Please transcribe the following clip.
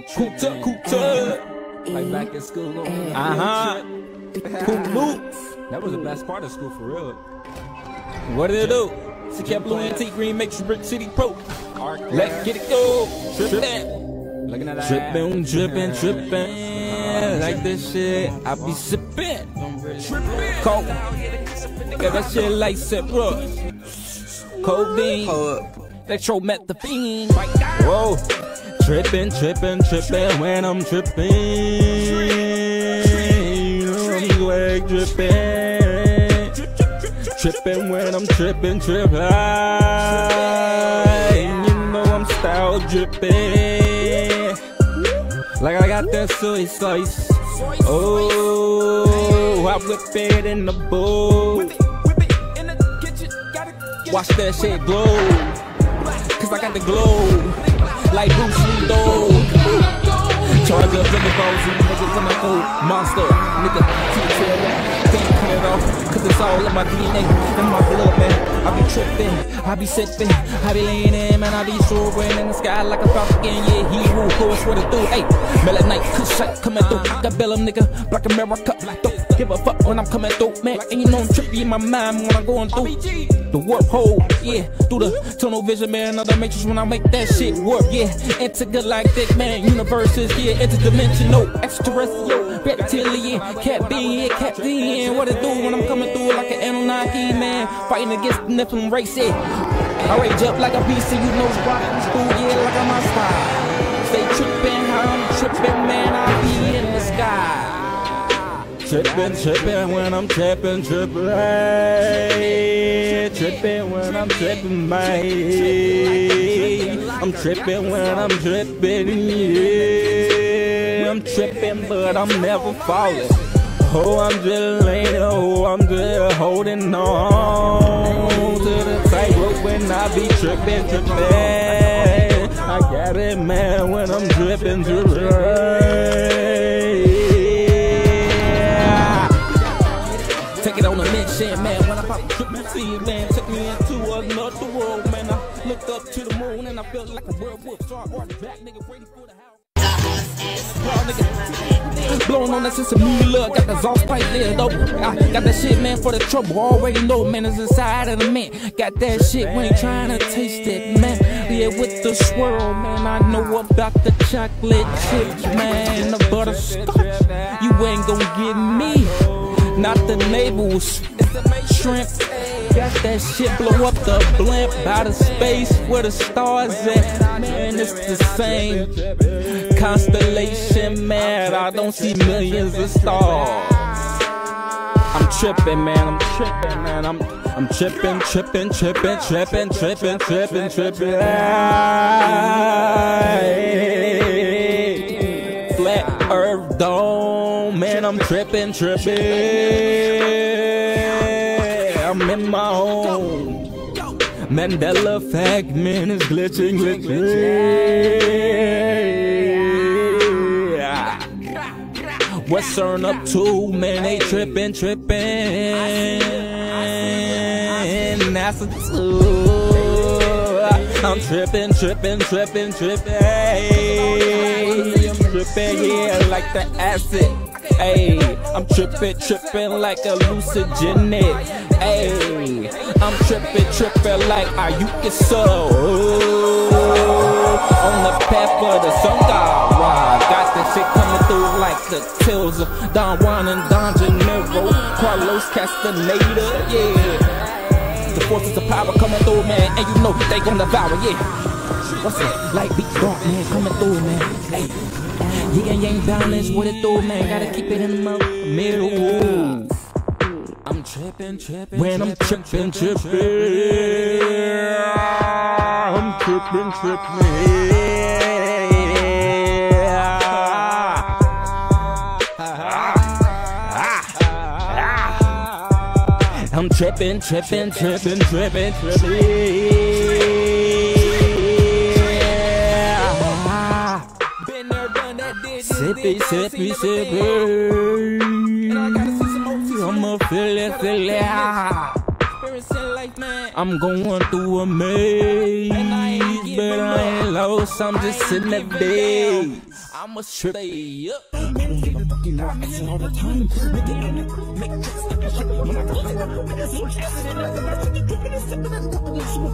the trip. Coop tuck, coop tuck. Like back in school. Uh huh. Coop loop. That was the best part of school for real. What did it do? Secure blue antique green makes you brick city pro. Let's get it go. Trippin'. Looking at that. Trippin', drippin', trippin'. Like this shit, I be sippin'. Trippin'. Coke. Got that shit like Cipro. Codeine. Electromethamphetamine. Whoa. Trippin', trippin', trippin' when I'm trippin'. I'm like drippin'. Trippin' when I'm trippin', trippin'. You know I'm style drippin'. Like I got that soy sauce. Oh, I whip it in the bowl. Watch that shit glow. Cause I got the glow. Like Bruce Lee though. Charge up in the balls, you niggas in my food. Monster, nigga, keep Can't cut it off, cause it's all in my DNA, in my blood, man. I be tripping, I be sipping, I be laying in, man. I be soaring in the sky like a falcon, yeah. He who course what it do, hey. Mellow night, kush coming through. Got Bellum, nigga, Black America. Don't give a fuck when I'm coming through, man. And you know I'm trippy in my mind when I'm going through the warp hole, yeah. Through the tunnel vision, man. Another matrix when I make that shit warp. yeah. Intergalactic, man. Universes, yeah. Interdimensional, extraterrestrial, reptilian, cat being, it, cat being. What it do when I'm coming through like an Anunnaki, man. Fighting against the Nephilim race, yeah. I rage up like a beast, and you know why I'm school, yeah, like I'm my Trippin', trippin' when I'm trippin', trippin', hey. Trippin' when I'm trippin', man. I'm trippin' when I'm trippin', yeah. I'm trippin', but I'm never fallin'. Oh, I'm just laying, oh, I'm just holding on to the tightrope when I be trippin', trippin'. I got it, man, when I'm drippin', drippin'. Take it on a mission, man. When I pop a trip, you see it, man. Took me into another world, man. I looked up to the moon and I felt like a werewolf. So I ordered back, nigga, ready for the house. Blowing on that sesame look, got the sauce pipe there, dope. I got that shit, man, for the trouble. Already know, man, it's inside of the man. Got that shit, we ain't trying to taste it, man. Yeah, with the swirl, man, I know about the chocolate chips, man. The butterscotch, you ain't gonna get me. Not the labels, shrimp. Got that shit blow up the blimp out of space where the stars at. Man, it's the same constellation, man. I don't see millions of stars. I'm tripping, man. I'm tripping, man. I'm I'm tripping, tripping, tripping, tripping, tripping, tripping, tripping. Flat I'm tripping, tripping. I'm in my home. Mandela man, is glitching, glitching. What's CERN up to, man? They tripping, tripping. NASA too. I'm tripping, tripping, tripping, tripping. I'm tripping, yeah, like the acid. Ayy, I'm trippin', trippin' like a hallucinogenic. Ayy, I'm trippin', trippin' like get so on the path of the sun god. Got that shit coming through like the tales of Don Juan and Don Janeiro, Carlos Castaneda. Yeah, the forces of power coming through, man, and you know they gon' devour. Yeah. What's it? Like beat dark, man, coming through, man. Yin yang balance, what it do, man? Gotta keep it in the middle. I'm tripping, tripping. When I'm tripping, tripping. I'm tripping, tripping. I'm tripping, tripping, tripping, tripping, tripping. Sippy, sippy, sippy. I'ma feel it, feel it. I'm going through a maze, but I ain't lost I'm just sitting at days. I'ma up. all the time. I I